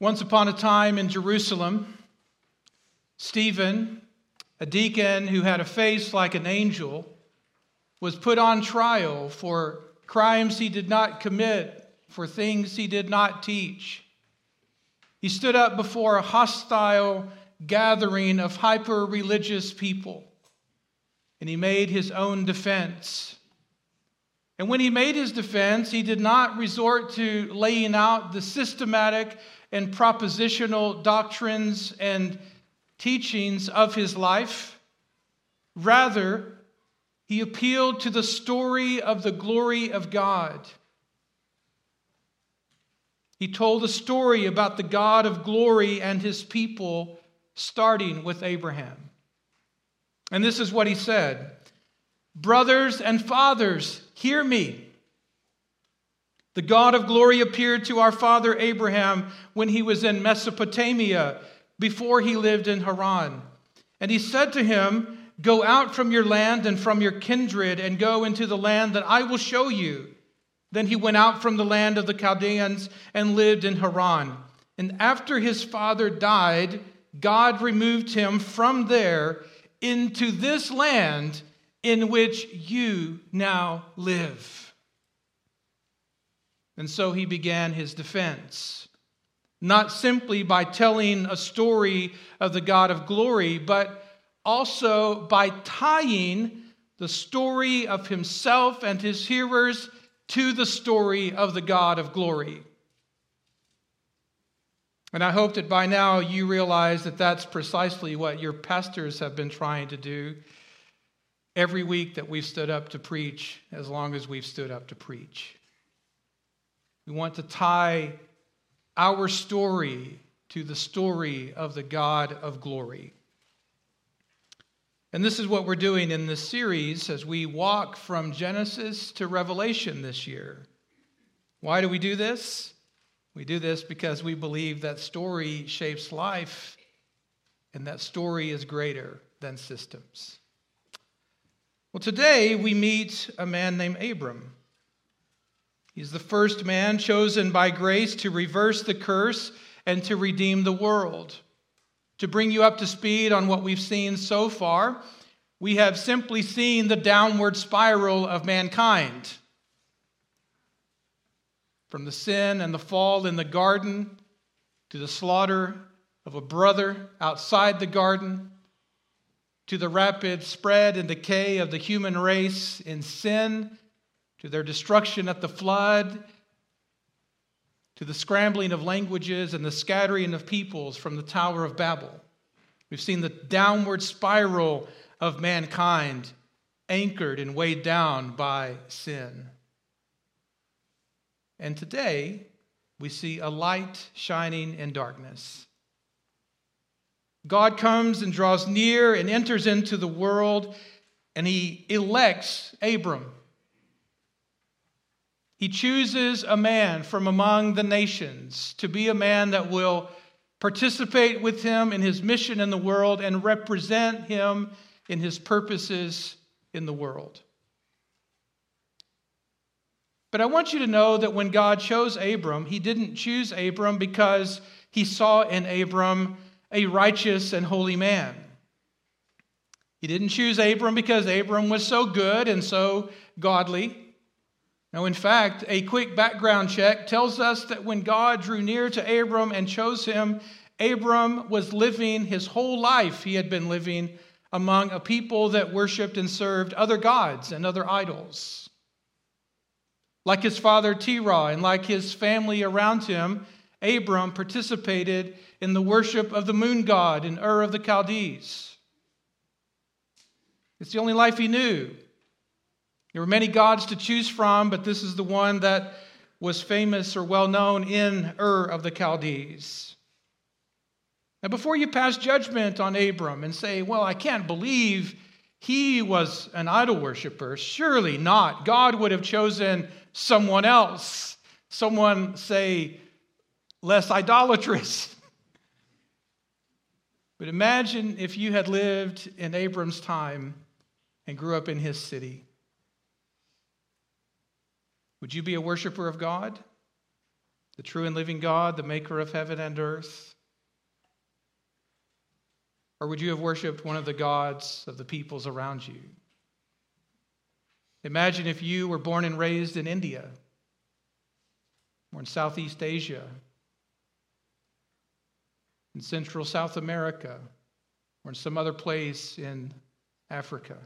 Once upon a time in Jerusalem, Stephen, a deacon who had a face like an angel, was put on trial for crimes he did not commit, for things he did not teach. He stood up before a hostile gathering of hyper religious people and he made his own defense. And when he made his defense, he did not resort to laying out the systematic and propositional doctrines and teachings of his life. Rather, he appealed to the story of the glory of God. He told a story about the God of glory and his people, starting with Abraham. And this is what he said Brothers and fathers, hear me. The God of glory appeared to our father Abraham when he was in Mesopotamia, before he lived in Haran. And he said to him, Go out from your land and from your kindred, and go into the land that I will show you. Then he went out from the land of the Chaldeans and lived in Haran. And after his father died, God removed him from there into this land in which you now live. And so he began his defense, not simply by telling a story of the God of glory, but also by tying the story of himself and his hearers to the story of the God of glory. And I hope that by now you realize that that's precisely what your pastors have been trying to do every week that we've stood up to preach, as long as we've stood up to preach. We want to tie our story to the story of the God of glory. And this is what we're doing in this series as we walk from Genesis to Revelation this year. Why do we do this? We do this because we believe that story shapes life and that story is greater than systems. Well, today we meet a man named Abram. He's the first man chosen by grace to reverse the curse and to redeem the world. To bring you up to speed on what we've seen so far, we have simply seen the downward spiral of mankind from the sin and the fall in the garden to the slaughter of a brother outside the garden to the rapid spread and decay of the human race in sin to their destruction at the flood to the scrambling of languages and the scattering of peoples from the Tower of Babel. We've seen the downward spiral of mankind anchored and weighed down by sin. And today, we see a light shining in darkness. God comes and draws near and enters into the world, and he elects Abram. He chooses a man from among the nations to be a man that will participate with him in his mission in the world and represent him in his purposes in the world. But I want you to know that when God chose Abram, he didn't choose Abram because he saw in Abram a righteous and holy man. He didn't choose Abram because Abram was so good and so godly. Now, in fact, a quick background check tells us that when God drew near to Abram and chose him, Abram was living his whole life, he had been living among a people that worshiped and served other gods and other idols. Like his father Terah and like his family around him, Abram participated in the worship of the moon god in Ur of the Chaldees. It's the only life he knew. There were many gods to choose from, but this is the one that was famous or well known in Ur of the Chaldees. Now, before you pass judgment on Abram and say, well, I can't believe he was an idol worshiper, surely not. God would have chosen someone else, someone, say, less idolatrous. But imagine if you had lived in Abram's time and grew up in his city. Would you be a worshiper of God? the true and living God, the maker of heaven and earth? Or would you have worshiped one of the gods of the peoples around you? Imagine if you were born and raised in India or in Southeast Asia, in Central South America, or in some other place in Africa.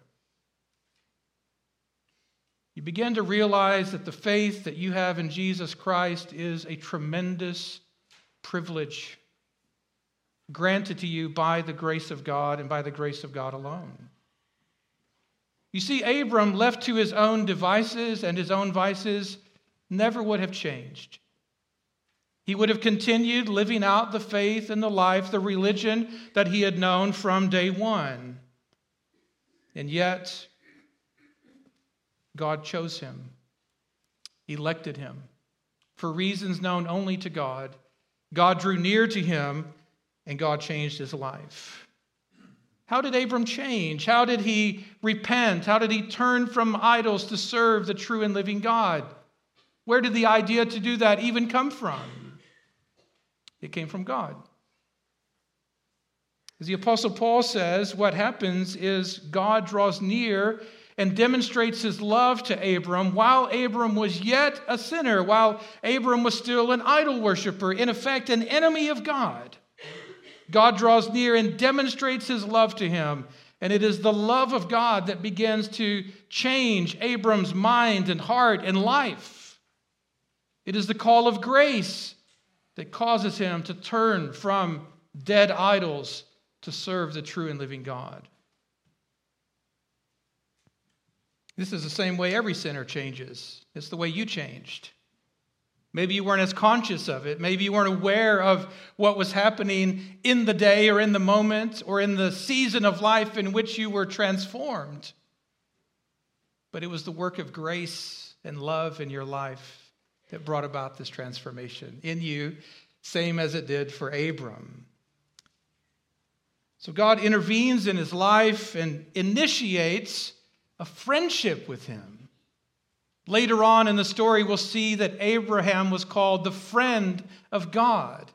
You begin to realize that the faith that you have in Jesus Christ is a tremendous privilege granted to you by the grace of God and by the grace of God alone. You see, Abram, left to his own devices and his own vices, never would have changed. He would have continued living out the faith and the life, the religion that he had known from day one. And yet, God chose him, elected him. For reasons known only to God, God drew near to him and God changed his life. How did Abram change? How did he repent? How did he turn from idols to serve the true and living God? Where did the idea to do that even come from? It came from God. As the Apostle Paul says, what happens is God draws near and demonstrates his love to Abram while Abram was yet a sinner, while Abram was still an idol worshiper, in effect, an enemy of God. God draws near and demonstrates his love to him. And it is the love of God that begins to change Abram's mind and heart and life. It is the call of grace that causes him to turn from dead idols to serve the true and living God. This is the same way every sinner changes. It's the way you changed. Maybe you weren't as conscious of it. Maybe you weren't aware of what was happening in the day or in the moment or in the season of life in which you were transformed. But it was the work of grace and love in your life that brought about this transformation in you, same as it did for Abram. So God intervenes in his life and initiates a friendship with him. Later on in the story, we'll see that Abraham was called the friend of God.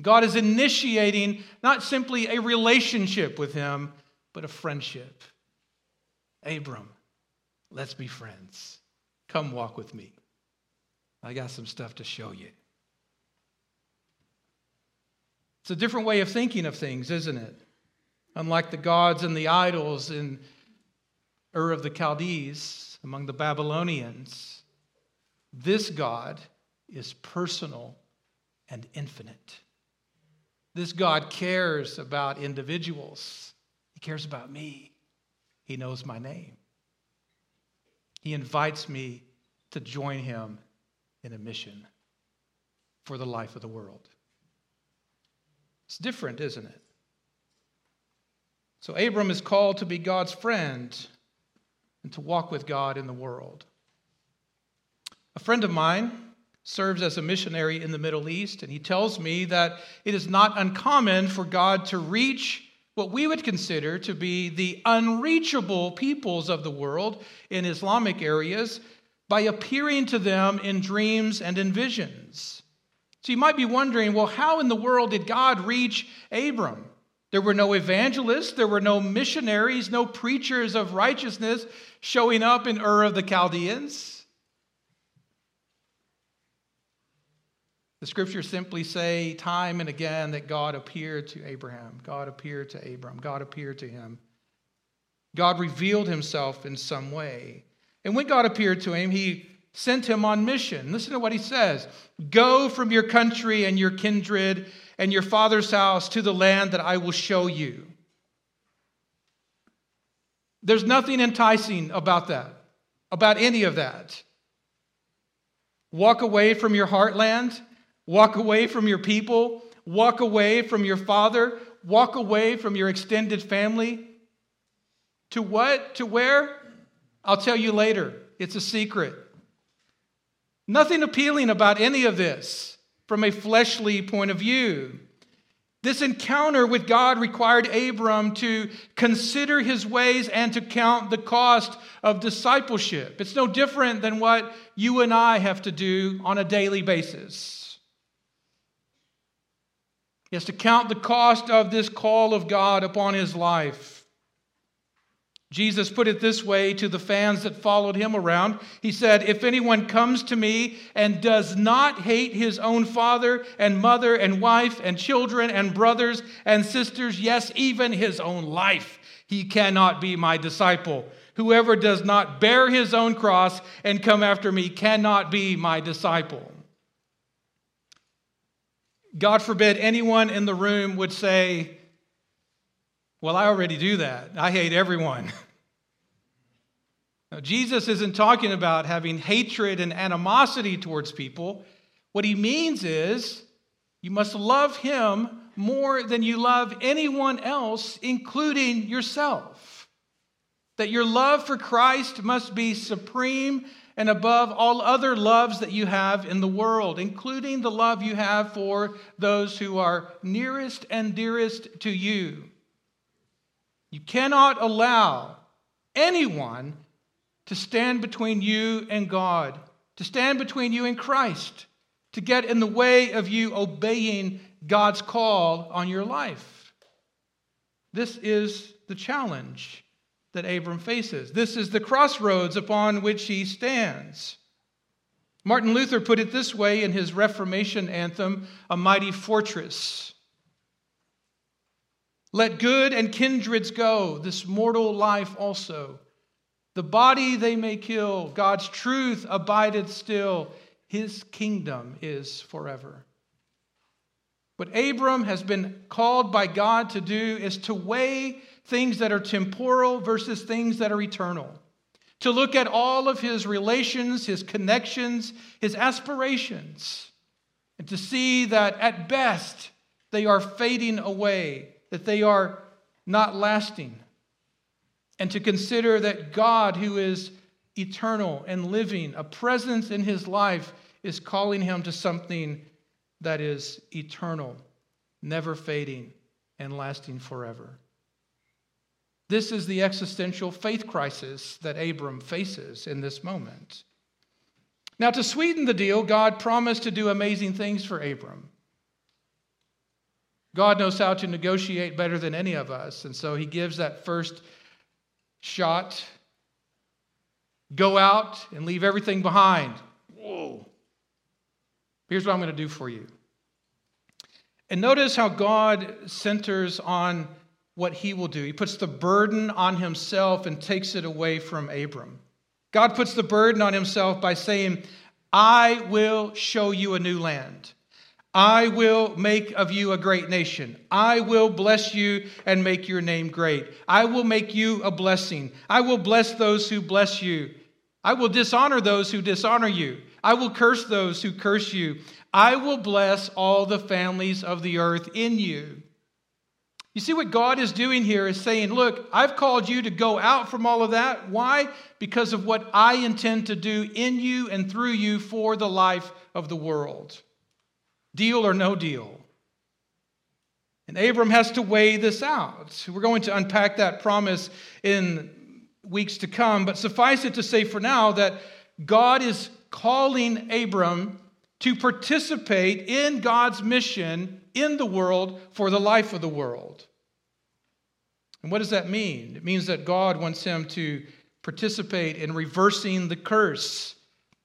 God is initiating not simply a relationship with him, but a friendship. Abram, let's be friends. Come walk with me. I got some stuff to show you. It's a different way of thinking of things, isn't it? Unlike the gods and the idols in Ur of the Chaldees, among the Babylonians, this God is personal and infinite. This God cares about individuals, He cares about me. He knows my name. He invites me to join Him in a mission for the life of the world. It's different, isn't it? So Abram is called to be God's friend and to walk with God in the world. A friend of mine serves as a missionary in the Middle East, and he tells me that it is not uncommon for God to reach what we would consider to be the unreachable peoples of the world in Islamic areas by appearing to them in dreams and in visions. So you might be wondering well, how in the world did God reach Abram? There were no evangelists, there were no missionaries, no preachers of righteousness showing up in Ur of the Chaldeans. The scriptures simply say time and again that God appeared to Abraham, God appeared to Abram, God appeared to him. God revealed himself in some way. And when God appeared to him, he sent him on mission. Listen to what he says Go from your country and your kindred and your father's house to the land that I will show you. There's nothing enticing about that, about any of that. Walk away from your heartland, walk away from your people, walk away from your father, walk away from your extended family. To what? To where? I'll tell you later. It's a secret. Nothing appealing about any of this from a fleshly point of view. This encounter with God required Abram to consider his ways and to count the cost of discipleship. It's no different than what you and I have to do on a daily basis. He has to count the cost of this call of God upon his life. Jesus put it this way to the fans that followed him around. He said, If anyone comes to me and does not hate his own father and mother and wife and children and brothers and sisters, yes, even his own life, he cannot be my disciple. Whoever does not bear his own cross and come after me cannot be my disciple. God forbid anyone in the room would say, Well, I already do that. I hate everyone. Now, Jesus isn't talking about having hatred and animosity towards people. What he means is you must love him more than you love anyone else, including yourself. That your love for Christ must be supreme and above all other loves that you have in the world, including the love you have for those who are nearest and dearest to you. You cannot allow anyone to stand between you and God, to stand between you and Christ, to get in the way of you obeying God's call on your life. This is the challenge that Abram faces. This is the crossroads upon which he stands. Martin Luther put it this way in his Reformation anthem, A Mighty Fortress. Let good and kindreds go, this mortal life also. The body they may kill, God's truth abideth still. His kingdom is forever. What Abram has been called by God to do is to weigh things that are temporal versus things that are eternal. To look at all of his relations, his connections, his aspirations, and to see that at best they are fading away, that they are not lasting and to consider that God, who is eternal and living, a presence in his life, is calling him to something that is eternal, never fading, and lasting forever. This is the existential faith crisis that Abram faces in this moment. Now, to sweeten the deal, God promised to do amazing things for Abram. God knows how to negotiate better than any of us, and so he gives that first shot, go out and leave everything behind. Whoa. Here's what I'm going to do for you. And notice how God centers on what he will do. He puts the burden on himself and takes it away from Abram. God puts the burden on himself by saying, I will show you a new land. I will make of you a great nation. I will bless you and make your name great. I will make you a blessing. I will bless those who bless you. I will dishonor those who dishonor you. I will curse those who curse you. I will bless all the families of the earth in you. You see what God is doing here is saying, Look, I've called you to go out from all of that. Why? Because of what I intend to do in you and through you for the life of the world. Deal or no deal. And Abram has to weigh this out. We're going to unpack that promise in weeks to come, but suffice it to say for now that God is calling Abram to participate in God's mission in the world for the life of the world. And what does that mean? It means that God wants him to participate in reversing the curse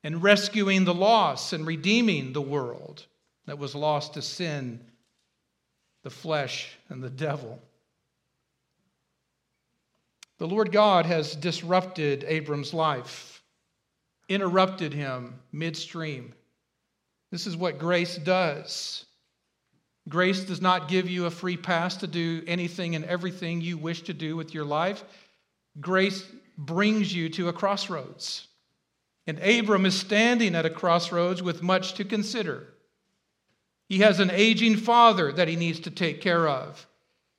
and rescuing the lost and redeeming the world that was lost to sin, the flesh, and the devil. The Lord God has disrupted Abram's life, interrupted him midstream. This is what grace does. Grace does not give you a free pass to do anything and everything you wish to do with your life. Grace brings you to a crossroads. And Abram is standing at a crossroads with much to consider. He has an aging father that he needs to take care of.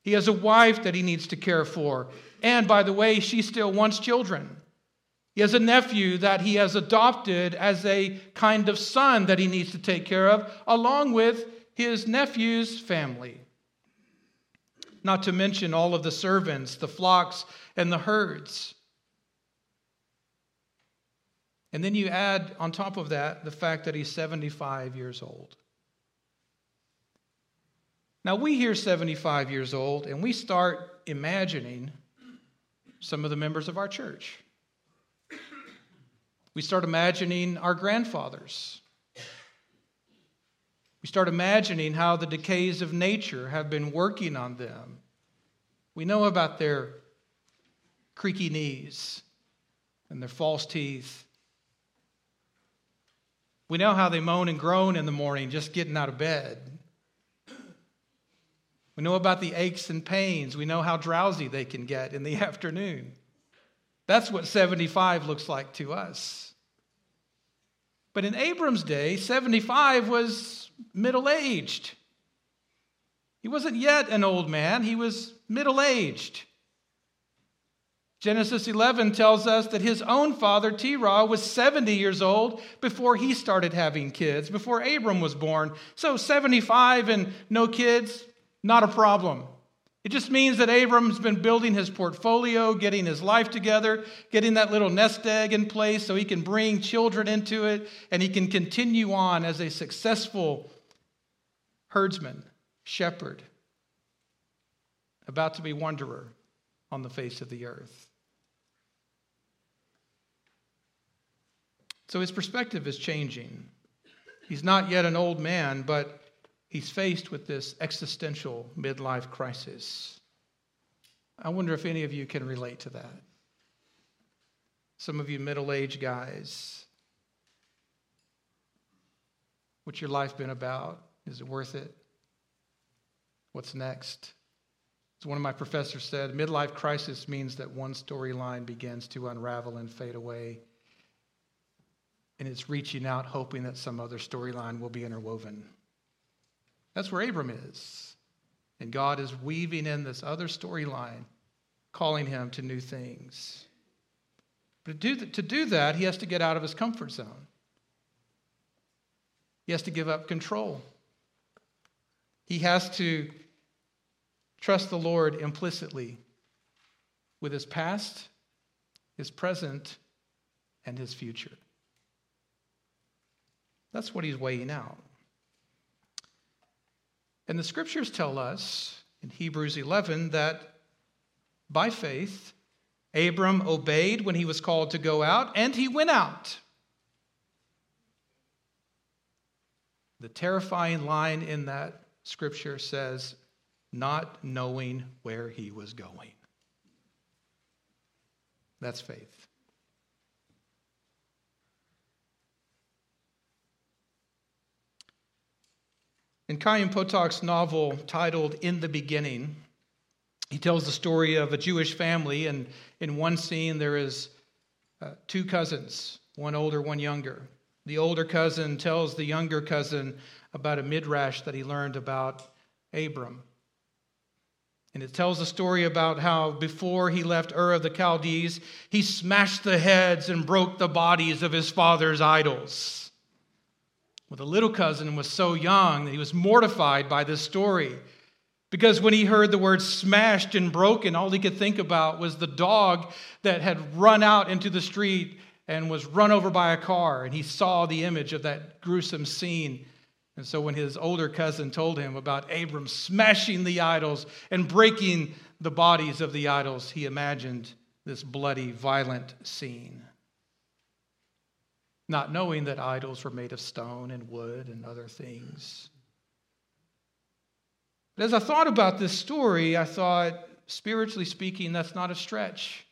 He has a wife that he needs to care for. And by the way, she still wants children. He has a nephew that he has adopted as a kind of son that he needs to take care of, along with his nephew's family. Not to mention all of the servants, the flocks, and the herds. And then you add on top of that the fact that he's 75 years old. Now we hear 75 years old and we start imagining some of the members of our church. We start imagining our grandfathers. We start imagining how the decays of nature have been working on them. We know about their creaky knees and their false teeth. We know how they moan and groan in the morning just getting out of bed. We know about the aches and pains. We know how drowsy they can get in the afternoon. That's what 75 looks like to us. But in Abram's day, 75 was middle aged. He wasn't yet an old man, he was middle aged. Genesis 11 tells us that his own father, Terah, was 70 years old before he started having kids, before Abram was born. So 75 and no kids, not a problem. It just means that Abram's been building his portfolio, getting his life together, getting that little nest egg in place so he can bring children into it and he can continue on as a successful herdsman, shepherd, about to be wanderer on the face of the earth. So his perspective is changing. He's not yet an old man, but he's faced with this existential midlife crisis. I wonder if any of you can relate to that. Some of you middle aged guys. What's your life been about? Is it worth it? What's next? As one of my professors said, midlife crisis means that one storyline begins to unravel and fade away. And it's reaching out, hoping that some other storyline will be interwoven. That's where Abram is. And God is weaving in this other storyline, calling him to new things. But to do, to do that, he has to get out of his comfort zone. He has to give up control. He has to trust the Lord implicitly with his past, his present, and his future. That's what he's weighing out. And the scriptures tell us in Hebrews 11 that by faith, Abram obeyed when he was called to go out, and he went out. The terrifying line in that scripture says, not knowing where he was going. That's faith. In Chaim Potok's novel titled In the Beginning, he tells the story of a Jewish family, and in one scene there is uh, two cousins, one older, one younger. The older cousin tells the younger cousin about a midrash that he learned about Abram. And it tells a story about how before he left Ur of the Chaldees, he smashed the heads and broke the bodies of his father's idols. Well, the little cousin was so young that he was mortified by this story. Because when he heard the word smashed and broken, all he could think about was the dog that had run out into the street and was run over by a car. And he saw the image of that gruesome scene. And so when his older cousin told him about Abram smashing the idols and breaking the bodies of the idols, he imagined this bloody, violent scene not knowing that idols were made of stone and wood and other things. But as I thought about this story, I thought, spiritually speaking, that's not a stretch.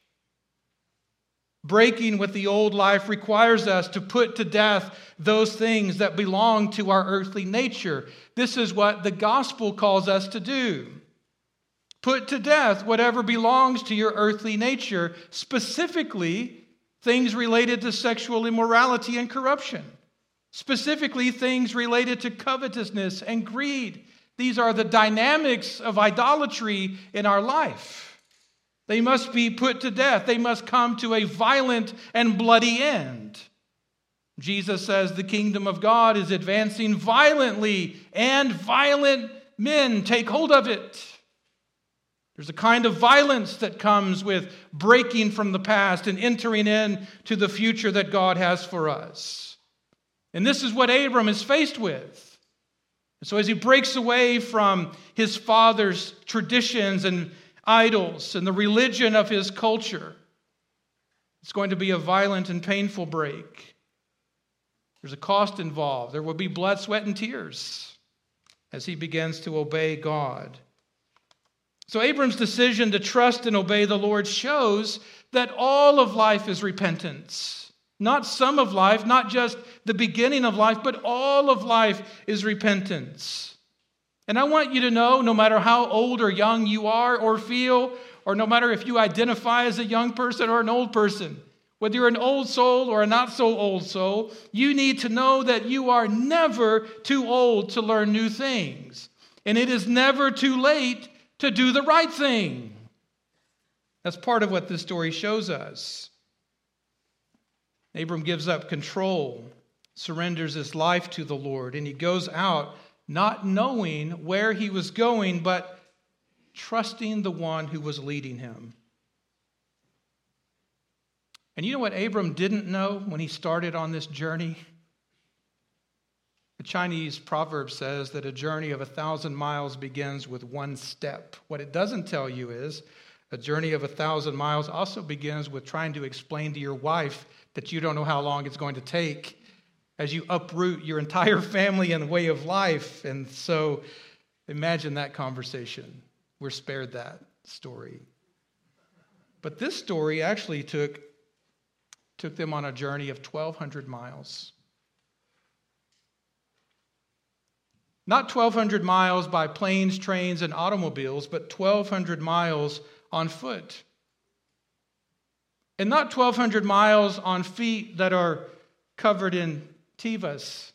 Breaking with the old life requires us to put to death those things that belong to our earthly nature. This is what the gospel calls us to do. Put to death whatever belongs to your earthly nature, specifically things related to sexual immorality and corruption, specifically things related to covetousness and greed. These are the dynamics of idolatry in our life. They must be put to death, they must come to a violent and bloody end. Jesus says the kingdom of God is advancing violently, and violent men take hold of it. There's a kind of violence that comes with breaking from the past and entering into the future that God has for us. And this is what Abram is faced with. So, as he breaks away from his father's traditions and idols and the religion of his culture, it's going to be a violent and painful break. There's a cost involved. There will be blood, sweat, and tears as he begins to obey God. So, Abram's decision to trust and obey the Lord shows that all of life is repentance. Not some of life, not just the beginning of life, but all of life is repentance. And I want you to know no matter how old or young you are or feel, or no matter if you identify as a young person or an old person, whether you're an old soul or a not so old soul, you need to know that you are never too old to learn new things. And it is never too late to do the right thing. That's part of what this story shows us. Abram gives up control, surrenders his life to the Lord, and he goes out not knowing where he was going, but trusting the one who was leading him. And you know what Abram didn't know when he started on this journey? The Chinese proverb says that a journey of a thousand miles begins with one step. What it doesn't tell you is a journey of a thousand miles also begins with trying to explain to your wife that you don't know how long it's going to take as you uproot your entire family and way of life. And so imagine that conversation. We're spared that story. But this story actually took, took them on a journey of 1,200 miles. Not 1,200 miles by planes, trains, and automobiles, but 1,200 miles on foot. And not 1,200 miles on feet that are covered in Tevas,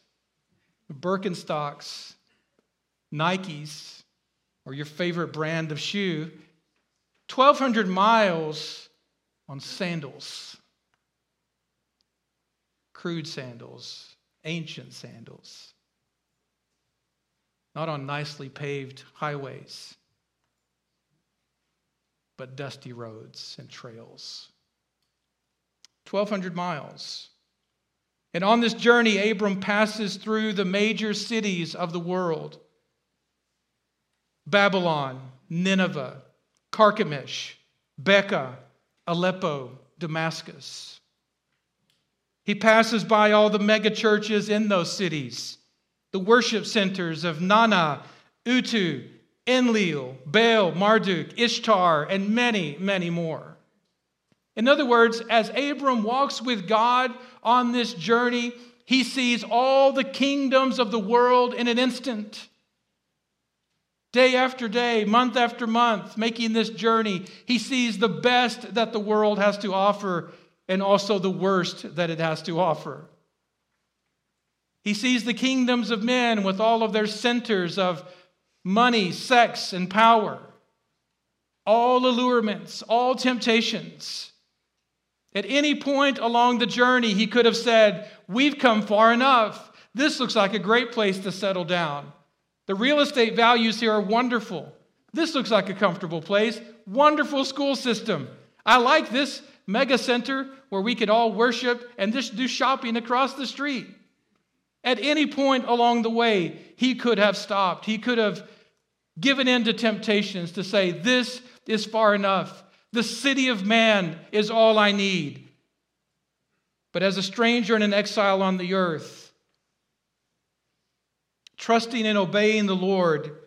Birkenstocks, Nikes, or your favorite brand of shoe. 1,200 miles on sandals, crude sandals, ancient sandals, not on nicely paved highways, but dusty roads and trails. 1,200 miles. And on this journey, Abram passes through the major cities of the world Babylon, Nineveh, Carchemish, Becca, Aleppo, Damascus. He passes by all the mega churches in those cities, the worship centers of Nana, Utu, Enlil, Baal, Marduk, Ishtar, and many, many more. In other words, as Abram walks with God on this journey, he sees all the kingdoms of the world in an instant. Day after day, month after month, making this journey, he sees the best that the world has to offer and also the worst that it has to offer. He sees the kingdoms of men with all of their centers of money, sex, and power, all allurements, all temptations. At any point along the journey, he could have said, We've come far enough. This looks like a great place to settle down. The real estate values here are wonderful. This looks like a comfortable place. Wonderful school system. I like this mega center where we could all worship and just do shopping across the street. At any point along the way, he could have stopped. He could have given in to temptations to say, This is far enough. The city of man is all I need. But as a stranger and an exile on the earth, trusting and obeying the Lord,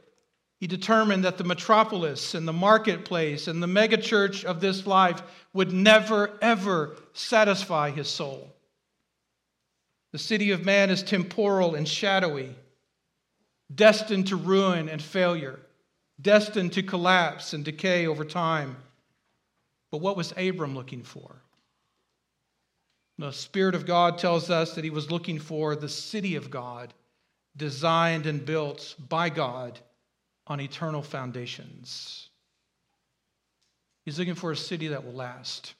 he determined that the metropolis and the marketplace and the megachurch of this life would never, ever satisfy his soul. The city of man is temporal and shadowy, destined to ruin and failure, destined to collapse and decay over time. But what was Abram looking for? The Spirit of God tells us that he was looking for the city of God, designed and built by God on eternal foundations. He's looking for a city that will last,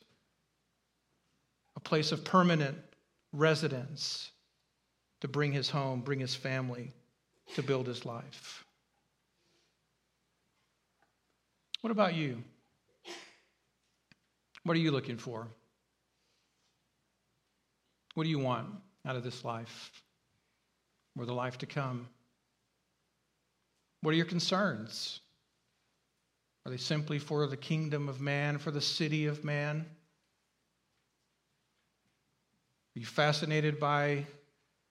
a place of permanent residence to bring his home, bring his family, to build his life. What about you? What are you looking for? What do you want out of this life or the life to come? What are your concerns? Are they simply for the kingdom of man, for the city of man? Are you fascinated by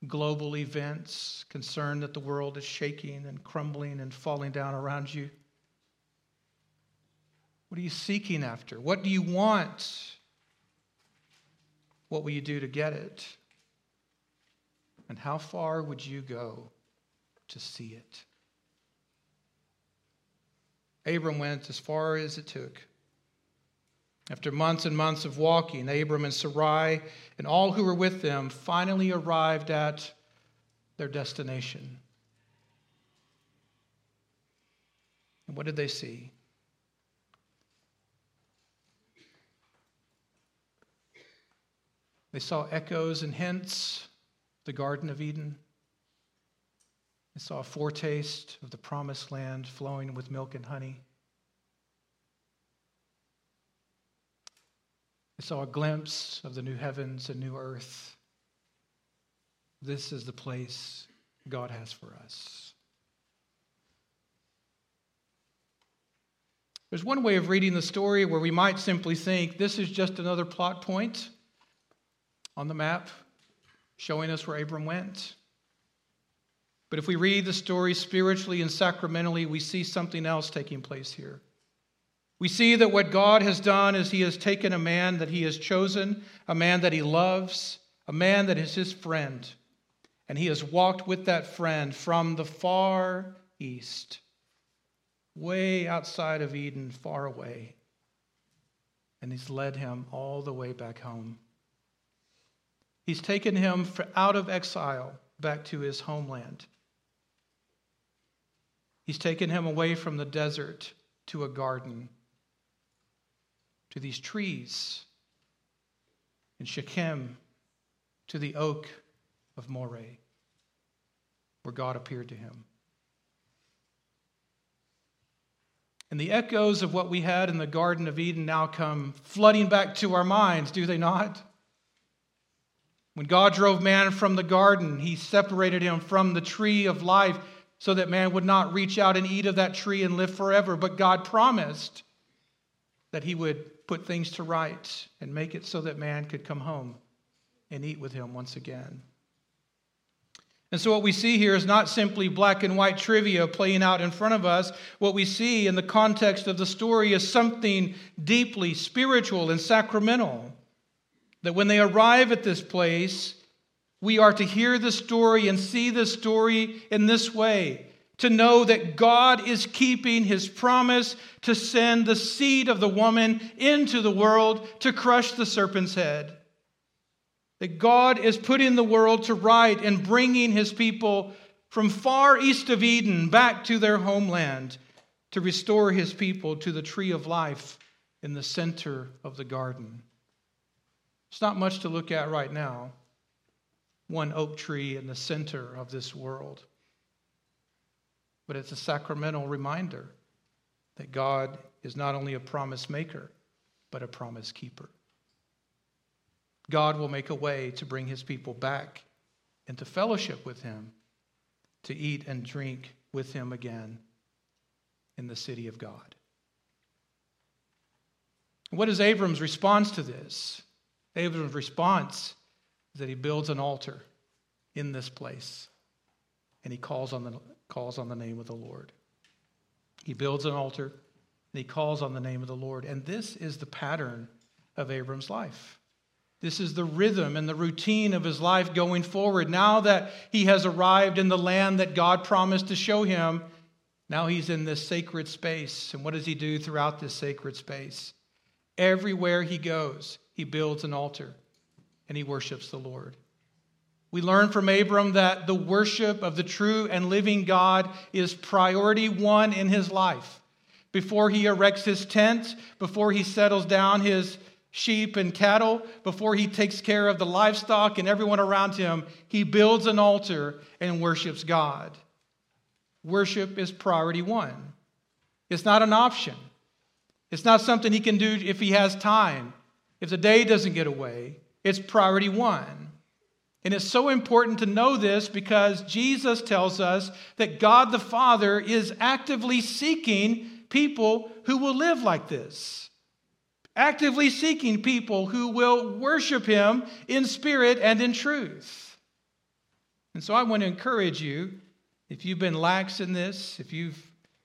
global events, concerned that the world is shaking and crumbling and falling down around you? What are you seeking after? What do you want? What will you do to get it? And how far would you go to see it? Abram went as far as it took. After months and months of walking, Abram and Sarai and all who were with them finally arrived at their destination. And what did they see? They saw echoes and hints the Garden of Eden. They saw a foretaste of the promised land flowing with milk and honey. Saw a glimpse of the new heavens and new earth. This is the place God has for us. There's one way of reading the story where we might simply think this is just another plot point on the map showing us where Abram went. But if we read the story spiritually and sacramentally, we see something else taking place here. We see that what God has done is He has taken a man that He has chosen, a man that He loves, a man that is His friend, and He has walked with that friend from the far east, way outside of Eden, far away, and He's led him all the way back home. He's taken him out of exile back to his homeland. He's taken him away from the desert to a garden, to these trees in Shechem, to the oak of Moreh, where God appeared to him. And the echoes of what we had in the Garden of Eden now come flooding back to our minds, do they not? When God drove man from the garden, he separated him from the tree of life so that man would not reach out and eat of that tree and live forever. But God promised that he would put things to right and make it so that man could come home and eat with him once again. And so, what we see here is not simply black and white trivia playing out in front of us. What we see in the context of the story is something deeply spiritual and sacramental. That when they arrive at this place, we are to hear the story and see the story in this way to know that God is keeping his promise to send the seed of the woman into the world to crush the serpent's head. That God is putting the world to right and bringing his people from far east of Eden back to their homeland to restore his people to the tree of life in the center of the garden. It's not much to look at right now. One oak tree in the center of this world. But it's a sacramental reminder that God is not only a promise maker, but a promise keeper. God will make a way to bring his people back into fellowship with him, to eat and drink with him again in the city of God. What is Abram's response to this? Abram's response is that he builds an altar in this place and he calls on the, calls on the name of the Lord. He builds an altar and he calls on the name of the Lord. And this is the pattern of Abram's life. This is the rhythm and the routine of his life going forward. Now that he has arrived in the land that God promised to show him, now he's in this sacred space. And what does he do throughout this sacred space? Everywhere he goes, he builds an altar and he worships the Lord. We learn from Abram that the worship of the true and living God is priority one in his life. Before he erects his tent, before he settles down his sheep and cattle, before he takes care of the livestock and everyone around him, he builds an altar and worships God. Worship is priority one. It's not an option. It's not something he can do if he has time. If the day doesn't get away, it's priority one. And it's so important to know this because Jesus tells us that God the Father is actively seeking people who will live like this. Actively seeking people who will worship Him in spirit and in truth. And so I want to encourage you if you've been lax in this, if you've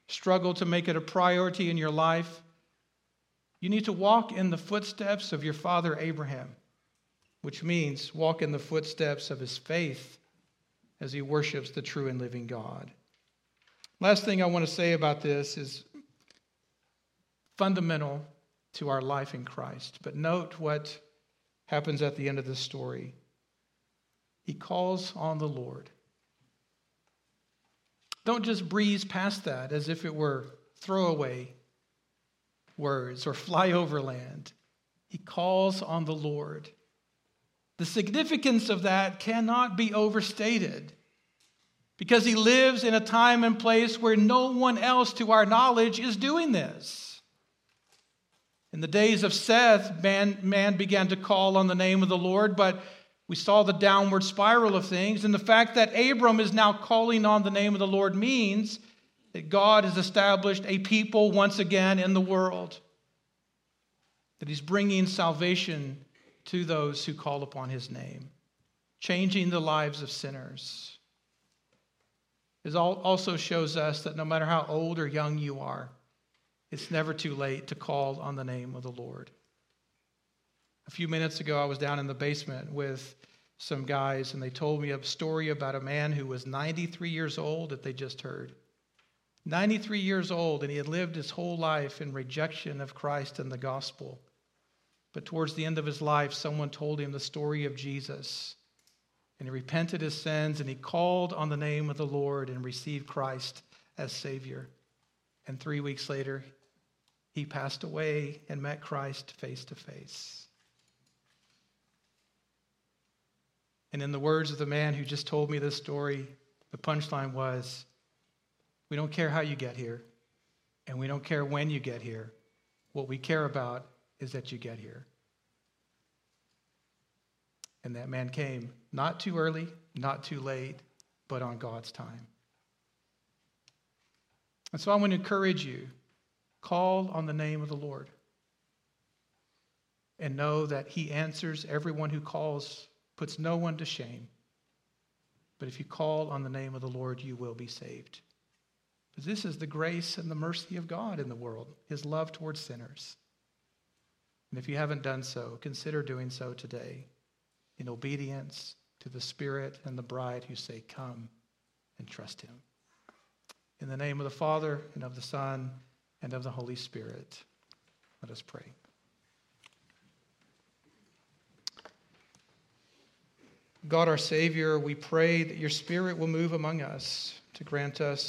struggled to make it a priority in your life, you need to walk in the footsteps of your father Abraham which means walk in the footsteps of his faith as he worships the true and living God. Last thing I want to say about this is fundamental to our life in Christ. But note what happens at the end of the story. He calls on the Lord. Don't just breeze past that as if it were throwaway words or flyover land. He calls on the Lord. The significance of that cannot be overstated because he lives in a time and place where no one else, to our knowledge, is doing this. In the days of Seth, man, man began to call on the name of the Lord, but we saw the downward spiral of things. And the fact that Abram is now calling on the name of the Lord means that God has established a people once again in the world, that he's bringing salvation to those who call upon his name, changing the lives of sinners. It also shows us that no matter how old or young you are, it's never too late to call on the name of the Lord. A few minutes ago, I was down in the basement with some guys, and they told me a story about a man who was 93 years old that they just heard. 93 years old, and he had lived his whole life in rejection of Christ and the gospel. But towards the end of his life, someone told him the story of Jesus. And he repented his sins and he called on the name of the Lord and received Christ as Savior. And three weeks later, he passed away and met Christ face to face. And in the words of the man who just told me this story, the punchline was We don't care how you get here, and we don't care when you get here. What we care about is that you get here. And that man came not too early, not too late, but on God's time. And so I want to encourage you call on the name of the Lord and know that He answers everyone who calls, puts no one to shame. But if you call on the name of the Lord, you will be saved. But this is the grace and the mercy of God in the world, His love towards sinners. And if you haven't done so, consider doing so today in obedience to the Spirit and the bride who say, Come and trust Him. In the name of the Father, and of the Son, and of the Holy Spirit, let us pray. God, our Savior, we pray that your Spirit will move among us to grant us